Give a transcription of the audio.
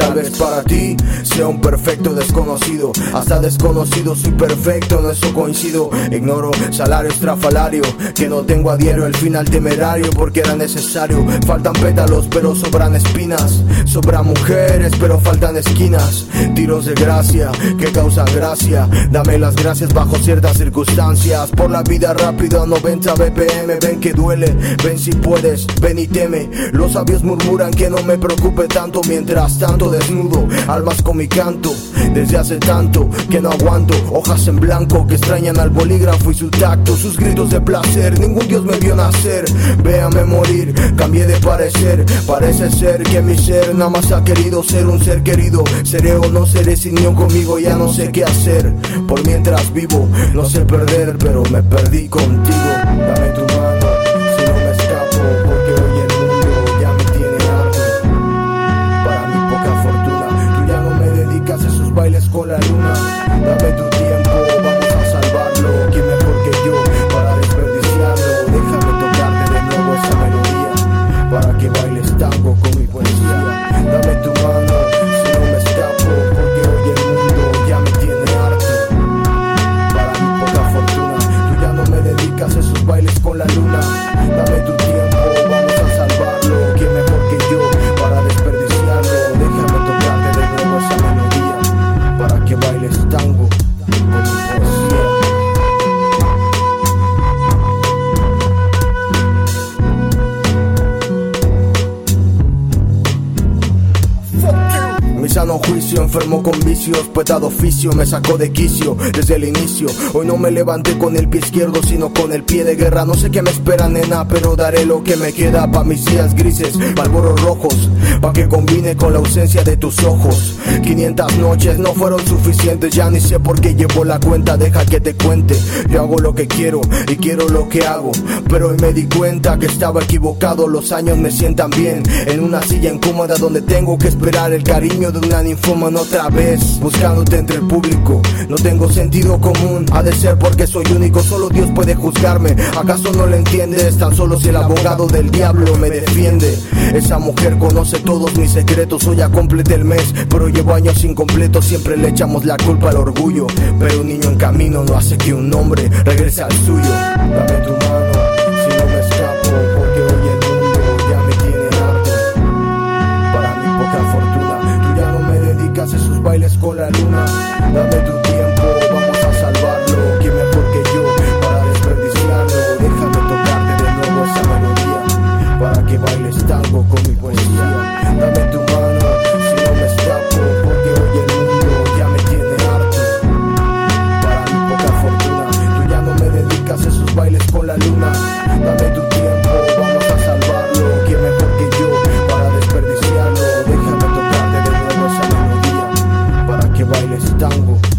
Tal vez para ti sea un perfecto desconocido. Hasta desconocido soy perfecto, en eso coincido. Ignoro salario estrafalario que no tengo a diario. El final temerario porque era necesario. Faltan pétalos, pero sobran espinas. Sobran mujeres, pero faltan esquinas. Tiros de gracia que causan gracia. Dame las gracias bajo ciertas circunstancias. Por la vida rápida, 90 BPM. Ven que duele, ven si puedes, ven y teme. Los sabios murmuran que no me preocupe tanto. Mientras tanto, desnudo, almas con mi canto. Desde hace tanto que no aguanto. Hojas en blanco que extrañan al bolígrafo y su tacto. Sus gritos de placer, ningún dios me vio nacer. Véame morir, cambié de parecer. Parece ser que mi ser nada más ha querido ser un ser querido. Seré o no seré sin niño conmigo, ya no sé qué hacer. Por mientras vivo, no sé perder, pero me perdí contigo. Dame tu mano, bailes con la luna. Dame tu Sano juicio enfermo con vicios, pues dado oficio me sacó de quicio desde el inicio. Hoy no me levanté con el pie izquierdo, sino con el pie de guerra. No sé qué me espera, nena, pero daré lo que me queda pa' mis días grises, malboros rojos, pa' que combine con la ausencia de tus ojos. 500 noches no fueron suficientes, ya ni sé por qué llevo la cuenta, deja que te cuente. Yo hago lo que quiero y quiero lo que hago, pero hoy me di cuenta que estaba equivocado. Los años me sientan bien en una silla incómoda donde tengo que esperar el cariño de una ninfómana otra vez, buscándote entre el público. No tengo sentido común, ha de ser porque soy único, solo Dios puede juzgarme. ¿Acaso no lo entiendes? Tan solo si el abogado del diablo me defiende. Esa mujer conoce todos mis secretos, hoy ya completé el mes, pero llevo años incompletos, siempre le echamos la culpa al orgullo. Pero un niño en camino no hace que un hombre regrese al suyo. Dame tu mano, si no me escapo, porque hoy el mundo ya me tiene harto para mi poca fortuna. Tú ya no me dedicas a esos bailes con la luna. Dame Tu tiempo, vamos a salvarlo. ¿Quién mejor que yo para desperdiciarlo? Déjame tocarte de nuevo esa melodía para que bailes tango.